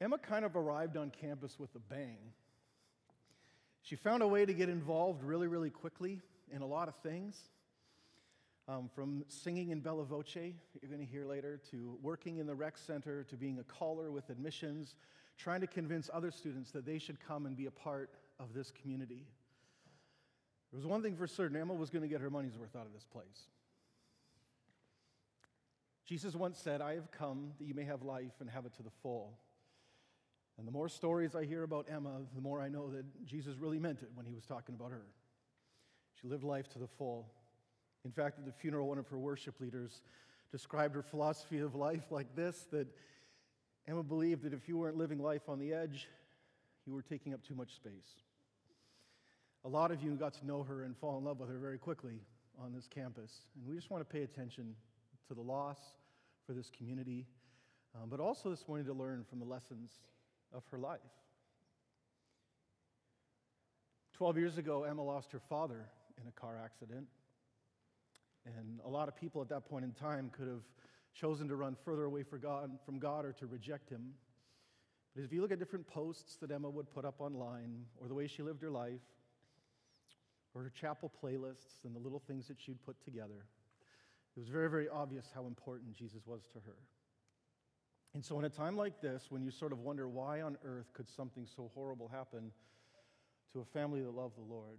Emma kind of arrived on campus with a bang. She found a way to get involved really, really quickly in a lot of things. Um, from singing in Bella Voce, you're going to hear later, to working in the rec center, to being a caller with admissions, trying to convince other students that they should come and be a part of this community. There was one thing for certain Emma was going to get her money's worth out of this place. Jesus once said, I have come that you may have life and have it to the full. And the more stories I hear about Emma, the more I know that Jesus really meant it when he was talking about her. She lived life to the full. In fact, at the funeral, one of her worship leaders described her philosophy of life like this that Emma believed that if you weren't living life on the edge, you were taking up too much space. A lot of you got to know her and fall in love with her very quickly on this campus. And we just want to pay attention to the loss for this community, um, but also this morning to learn from the lessons of her life. Twelve years ago, Emma lost her father in a car accident. And a lot of people at that point in time could have chosen to run further away from God, from God or to reject Him. But if you look at different posts that Emma would put up online, or the way she lived her life, or her chapel playlists and the little things that she'd put together, it was very, very obvious how important Jesus was to her. And so, in a time like this, when you sort of wonder why on earth could something so horrible happen to a family that loved the Lord,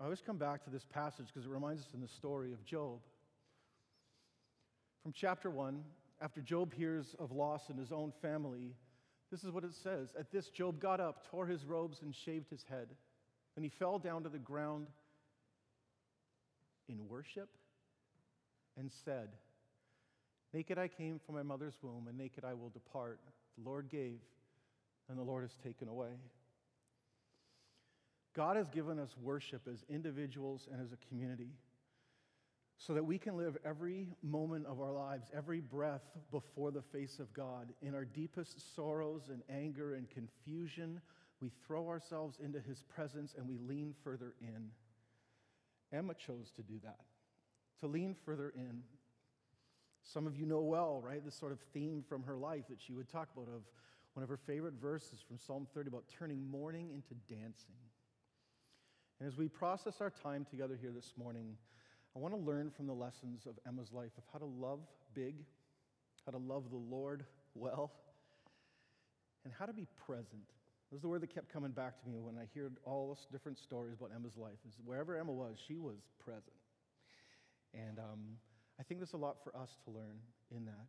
I always come back to this passage because it reminds us in the story of Job. From chapter 1, after Job hears of loss in his own family, this is what it says. At this, Job got up, tore his robes, and shaved his head. And he fell down to the ground in worship and said, Naked I came from my mother's womb, and naked I will depart. The Lord gave, and the Lord has taken away. God has given us worship as individuals and as a community so that we can live every moment of our lives, every breath before the face of God. In our deepest sorrows and anger and confusion, we throw ourselves into His presence and we lean further in. Emma chose to do that, to lean further in. Some of you know well, right, this sort of theme from her life that she would talk about of one of her favorite verses from Psalm 30 about turning mourning into dancing. And as we process our time together here this morning, I want to learn from the lessons of Emma's life of how to love big, how to love the Lord well, and how to be present. This is the word that kept coming back to me when I heard all those different stories about Emma's life. Is wherever Emma was, she was present. And um, I think there's a lot for us to learn in that.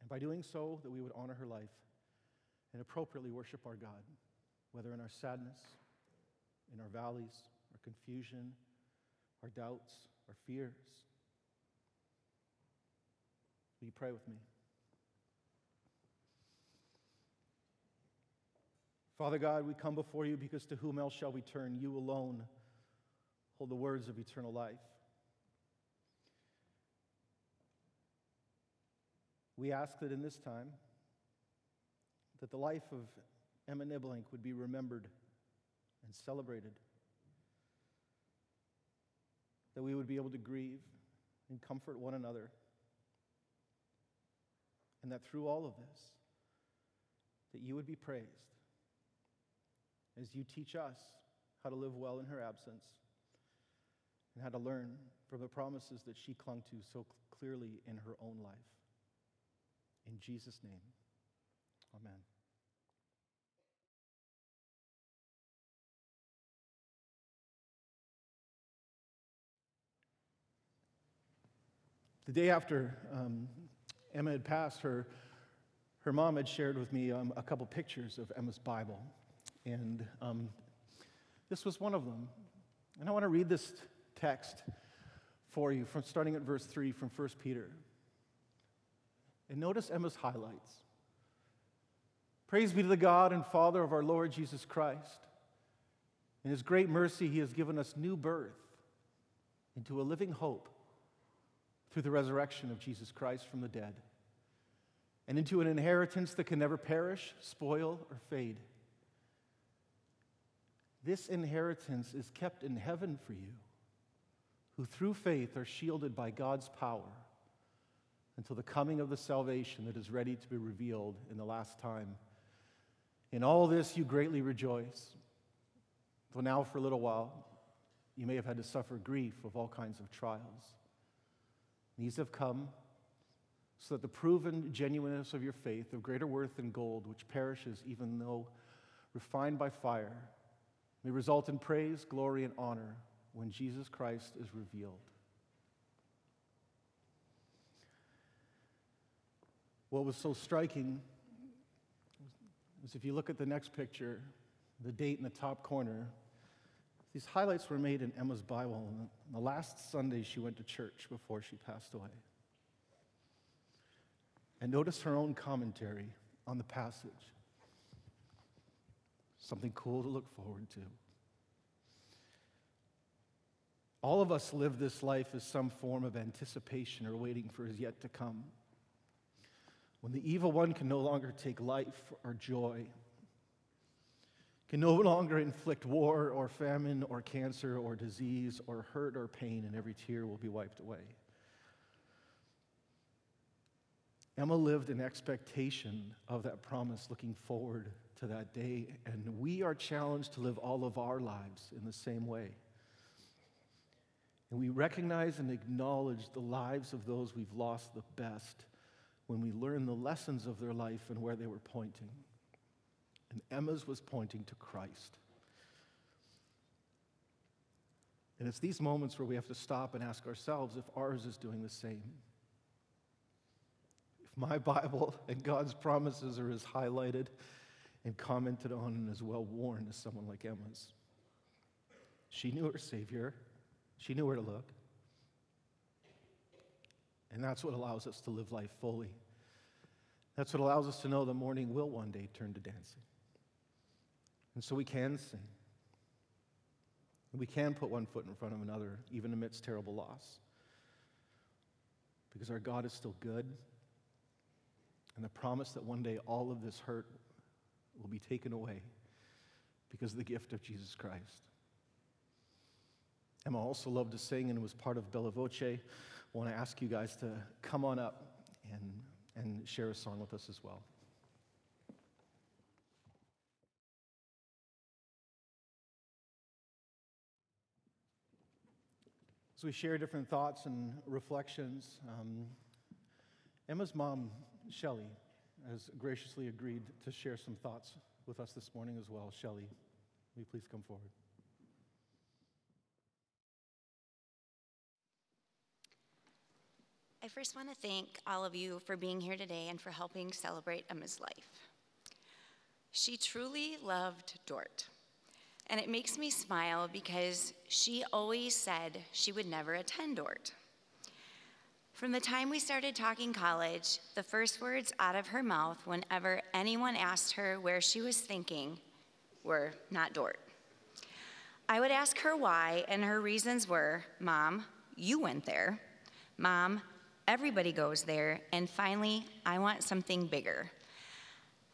And by doing so, that we would honor her life and appropriately worship our God, whether in our sadness, in our valleys, our confusion, our doubts, our fears. Will you pray with me? Father God, we come before you because to whom else shall we turn? You alone hold the words of eternal life. We ask that in this time, that the life of Emma Niblink would be remembered and celebrated. That we would be able to grieve and comfort one another. And that through all of this, that you would be praised as you teach us how to live well in her absence and how to learn from the promises that she clung to so clearly in her own life. In Jesus' name, amen. The day after um, Emma had passed, her, her mom had shared with me um, a couple pictures of Emma's Bible. And um, this was one of them. And I want to read this text for you, from starting at verse 3 from 1 Peter. And notice Emma's highlights. Praise be to the God and Father of our Lord Jesus Christ. In his great mercy, he has given us new birth into a living hope through the resurrection of Jesus Christ from the dead, and into an inheritance that can never perish, spoil, or fade. This inheritance is kept in heaven for you, who through faith are shielded by God's power until the coming of the salvation that is ready to be revealed in the last time. In all this you greatly rejoice. Though now, for a little while, you may have had to suffer grief of all kinds of trials. These have come so that the proven genuineness of your faith, of greater worth than gold, which perishes even though refined by fire, may result in praise, glory, and honor when Jesus Christ is revealed. What was so striking is if you look at the next picture, the date in the top corner, these highlights were made in Emma's Bible on the last Sunday she went to church before she passed away. And notice her own commentary on the passage. Something cool to look forward to. All of us live this life as some form of anticipation or waiting for his yet to come. When the evil one can no longer take life or joy, can no longer inflict war or famine or cancer or disease or hurt or pain, and every tear will be wiped away. Emma lived in expectation of that promise, looking forward to that day, and we are challenged to live all of our lives in the same way. And we recognize and acknowledge the lives of those we've lost the best when we learn the lessons of their life and where they were pointing. And Emma's was pointing to Christ. And it's these moments where we have to stop and ask ourselves if ours is doing the same. If my Bible and God's promises are as highlighted and commented on and as well worn as someone like Emma's. She knew her Savior. She knew where to look. And that's what allows us to live life fully. That's what allows us to know the morning will one day turn to dancing. And so we can sing. We can put one foot in front of another, even amidst terrible loss. Because our God is still good. And the promise that one day all of this hurt will be taken away because of the gift of Jesus Christ. Emma also loved to sing and was part of Bella Voce. I want to ask you guys to come on up and, and share a song with us as well. As we share different thoughts and reflections, um, Emma's mom, Shelley, has graciously agreed to share some thoughts with us this morning as well. Shelley, will you please come forward? I first want to thank all of you for being here today and for helping celebrate Emma's life. She truly loved Dordt. And it makes me smile because she always said she would never attend Dordt. From the time we started talking college, the first words out of her mouth whenever anyone asked her where she was thinking were not Dordt. I would ask her why, and her reasons were Mom, you went there. Mom, Everybody goes there. And finally, I want something bigger.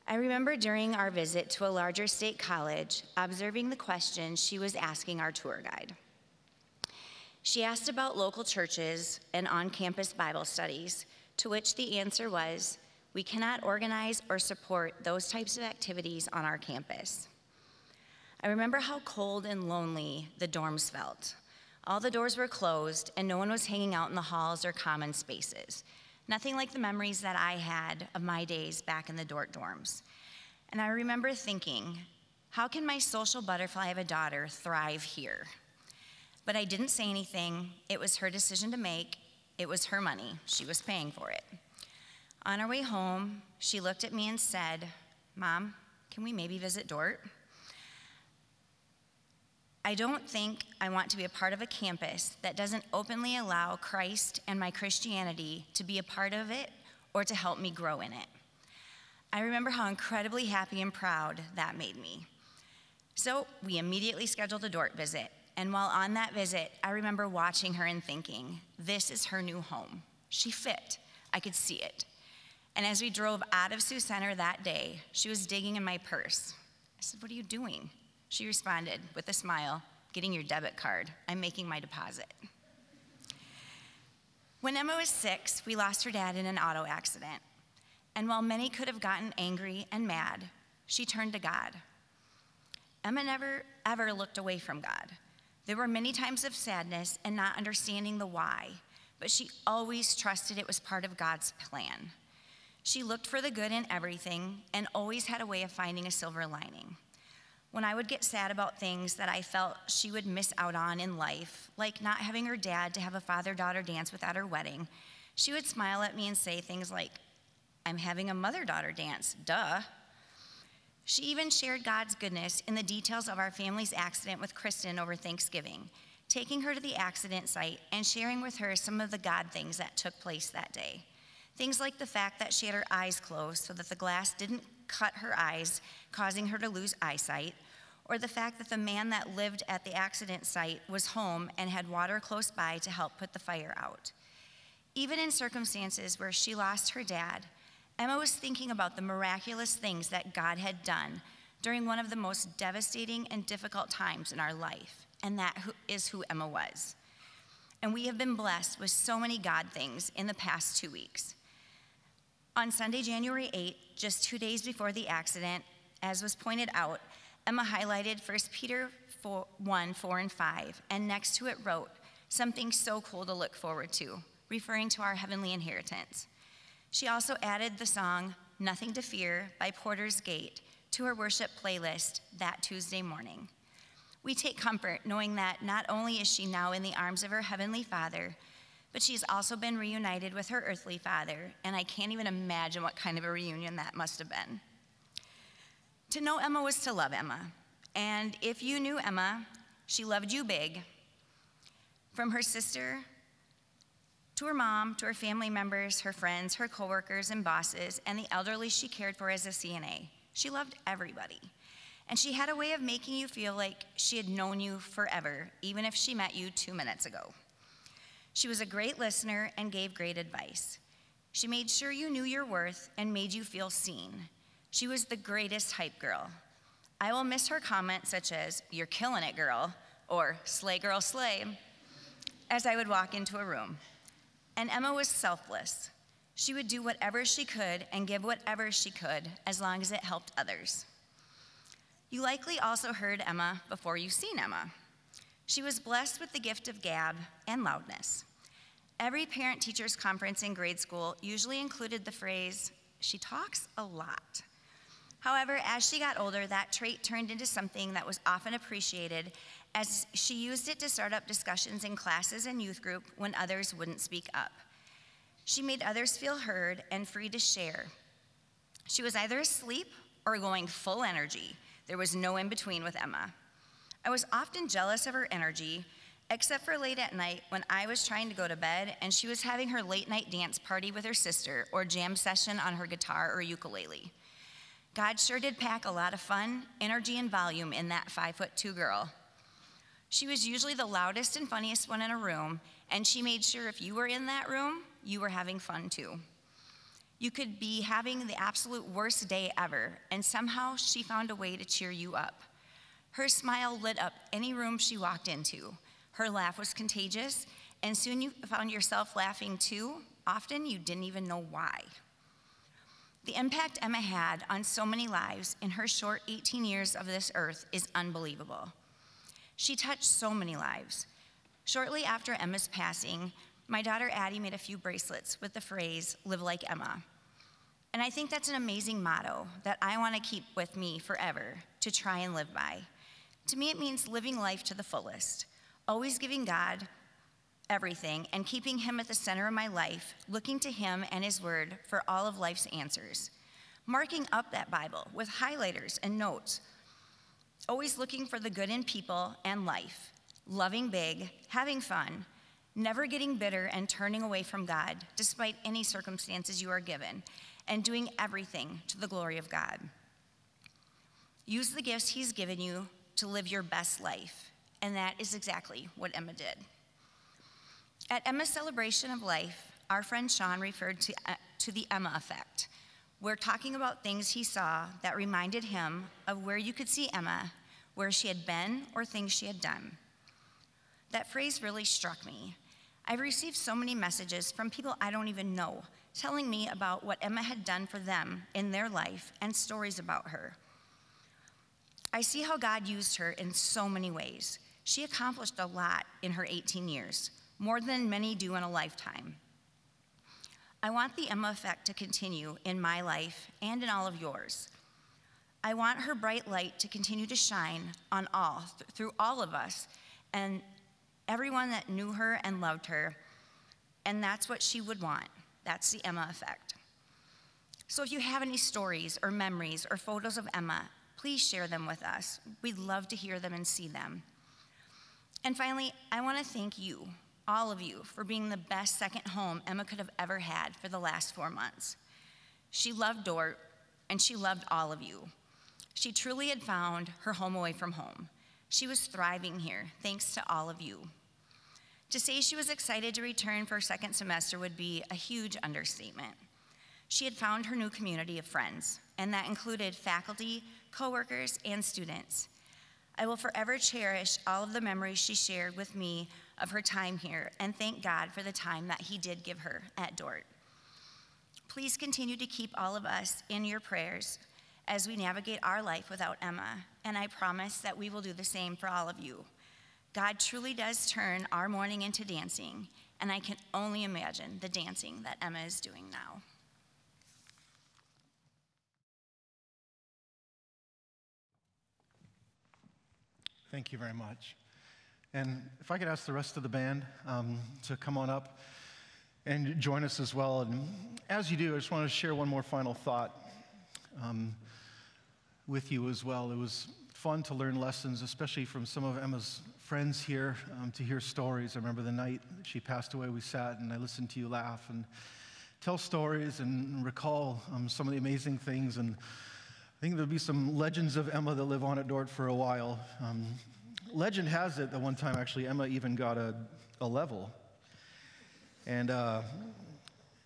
I remember during our visit to a larger state college, observing the question she was asking our tour guide. She asked about local churches and on campus Bible studies, to which the answer was we cannot organize or support those types of activities on our campus. I remember how cold and lonely the dorms felt. All the doors were closed, and no one was hanging out in the halls or common spaces. Nothing like the memories that I had of my days back in the Dordt dorms. And I remember thinking, how can my social butterfly of a daughter thrive here? But I didn't say anything. It was her decision to make. It was her money. She was paying for it. On our way home, she looked at me and said, Mom, can we maybe visit Dordt? I don't think I want to be a part of a campus that doesn't openly allow Christ and my Christianity to be a part of it or to help me grow in it. I remember how incredibly happy and proud that made me. So we immediately scheduled a Dordt visit. And while on that visit, I remember watching her and thinking, this is her new home. She fit. I could see it. And as we drove out of Sioux Center that day, she was digging in my purse. I said, What are you doing? She responded with a smile, Getting your debit card. I'm making my deposit. When Emma was six, we lost her dad in an auto accident. And while many could have gotten angry and mad, she turned to God. Emma never, ever looked away from God. There were many times of sadness and not understanding the why, but she always trusted it was part of God's plan. She looked for the good in everything and always had a way of finding a silver lining. When I would get sad about things that I felt she would miss out on in life, like not having her dad to have a father daughter dance without her wedding, she would smile at me and say things like, I'm having a mother daughter dance, duh. She even shared God's goodness in the details of our family's accident with Kristen over Thanksgiving, taking her to the accident site and sharing with her some of the God things that took place that day. Things like the fact that she had her eyes closed so that the glass didn't cut her eyes, causing her to lose eyesight, or the fact that the man that lived at the accident site was home and had water close by to help put the fire out. Even in circumstances where she lost her dad, Emma was thinking about the miraculous things that God had done during one of the most devastating and difficult times in our life, and that is who Emma was. And we have been blessed with so many God things in the past two weeks. On Sunday, January 8, just two days before the accident, as was pointed out, Emma highlighted 1 Peter 4, 1, 4, and 5, and next to it wrote, Something so cool to look forward to, referring to our heavenly inheritance. She also added the song Nothing to Fear by Porter's Gate to her worship playlist that Tuesday morning. We take comfort knowing that not only is she now in the arms of her heavenly Father, but she's also been reunited with her earthly father, and I can't even imagine what kind of a reunion that must have been. To know Emma was to love Emma, and if you knew Emma, she loved you big. From her sister to her mom, to her family members, her friends, her coworkers and bosses, and the elderly she cared for as a CNA. She loved everybody. And she had a way of making you feel like she had known you forever, even if she met you two minutes ago. She was a great listener and gave great advice. She made sure you knew your worth and made you feel seen. She was the greatest hype girl. I will miss her comments such as, You're killing it, girl, or Slay, girl, slay, as I would walk into a room. And Emma was selfless. She would do whatever she could and give whatever she could as long as it helped others. You likely also heard Emma before you've seen Emma. She was blessed with the gift of gab and loudness. Every parent teachers conference in grade school usually included the phrase, she talks a lot. However, as she got older, that trait turned into something that was often appreciated as she used it to start up discussions in classes and youth group when others wouldn't speak up. She made others feel heard and free to share. She was either asleep or going full energy. There was no in between with Emma. I was often jealous of her energy, except for late at night when I was trying to go to bed and she was having her late night dance party with her sister or jam session on her guitar or ukulele. God sure did pack a lot of fun, energy, and volume in that five foot two girl. She was usually the loudest and funniest one in a room, and she made sure if you were in that room, you were having fun too. You could be having the absolute worst day ever, and somehow she found a way to cheer you up. Her smile lit up any room she walked into. Her laugh was contagious, and soon you found yourself laughing too. Often you didn't even know why. The impact Emma had on so many lives in her short 18 years of this earth is unbelievable. She touched so many lives. Shortly after Emma's passing, my daughter Addie made a few bracelets with the phrase, live like Emma. And I think that's an amazing motto that I want to keep with me forever to try and live by. To me, it means living life to the fullest, always giving God everything and keeping Him at the center of my life, looking to Him and His Word for all of life's answers, marking up that Bible with highlighters and notes always looking for the good in people and life, loving big, having fun, never getting bitter and turning away from God despite any circumstances you are given, and doing everything to the glory of God. Use the gifts He's given you to live your best life, and that is exactly what Emma did. At Emma's celebration of life, our friend Sean referred to, uh, to the Emma effect we're talking about things he saw that reminded him of where you could see Emma, where she had been, or things she had done. That phrase really struck me. I've received so many messages from people I don't even know telling me about what Emma had done for them in their life and stories about her. I see how God used her in so many ways. She accomplished a lot in her 18 years, more than many do in a lifetime. I want the Emma effect to continue in my life and in all of yours. I want her bright light to continue to shine on all, th- through all of us, and everyone that knew her and loved her. And that's what she would want. That's the Emma effect. So if you have any stories or memories or photos of Emma, please share them with us. We'd love to hear them and see them. And finally, I want to thank you, all of you, for being the best second home Emma could have ever had for the last four months. She loved Dordt, and she loved all of you. She truly had found her home away from home. She was thriving here, thanks to all of you. To say she was excited to return for her second semester would be a huge understatement. She had found her new community of friends, and that included faculty, coworkers, and students. I will forever cherish all of the memories she shared with me of her time here and thank God for the time that He did give her at Dordt. Please continue to keep all of us in your prayers as we navigate our life without Emma, and I promise that we will do the same for all of you. God truly does turn our mourning into dancing, and I can only imagine the dancing that Emma is doing now. Thank you very much. And if I could ask the rest of the band um, to come on up and join us as well. And as you do, I just want to share one more final thought um, with you as well. It was fun to learn lessons, especially from some of Emma's friends here, um, to hear stories. I remember the night she passed away, we sat and I listened to you laugh and tell stories and recall um, some of the amazing things. And I think there'll be some legends of Emma that live on at Dordt for a while. Um, legend has it that one time, actually, Emma even got a, a level. And, uh,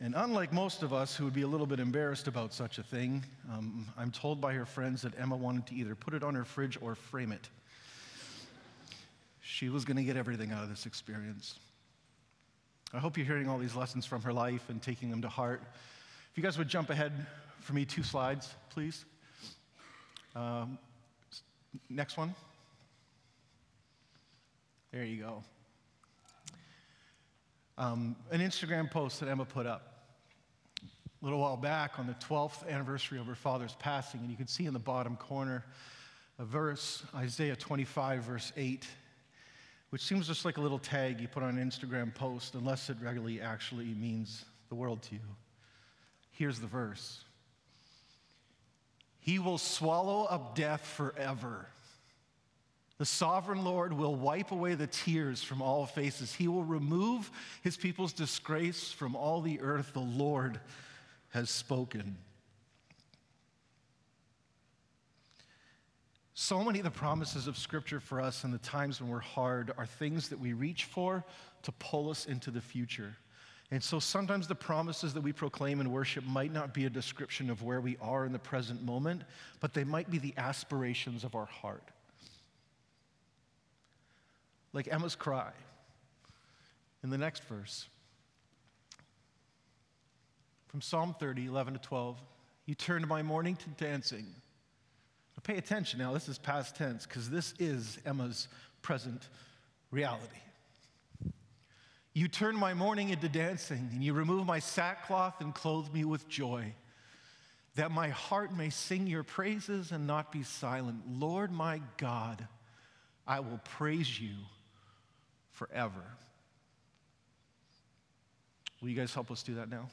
and unlike most of us who would be a little bit embarrassed about such a thing, um, I'm told by her friends that Emma wanted to either put it on her fridge or frame it. She was going to get everything out of this experience. I hope you're hearing all these lessons from her life and taking them to heart. If you guys would jump ahead for me two slides, please. Um, next one. There you go. Um, an Instagram post that Emma put up a little while back on the 12th anniversary of her father's passing, and you can see in the bottom corner a verse, Isaiah 25, verse 8, which seems just like a little tag you put on an Instagram post, unless it really actually means the world to you. Here's the verse He will swallow up death forever. The sovereign Lord will wipe away the tears from all faces. He will remove his people's disgrace from all the earth. The Lord has spoken. So many of the promises of Scripture for us in the times when we're hard are things that we reach for to pull us into the future. And so sometimes the promises that we proclaim in worship might not be a description of where we are in the present moment, but they might be the aspirations of our heart like Emma's cry in the next verse. From Psalm 30, 11 to 12, you turned my mourning to dancing. Now pay attention now, this is past tense, because this is Emma's present reality. You turn my mourning into dancing, and you remove my sackcloth and clothe me with joy, that my heart may sing your praises and not be silent. Lord my God, I will praise you forever. Will you guys help us do that now?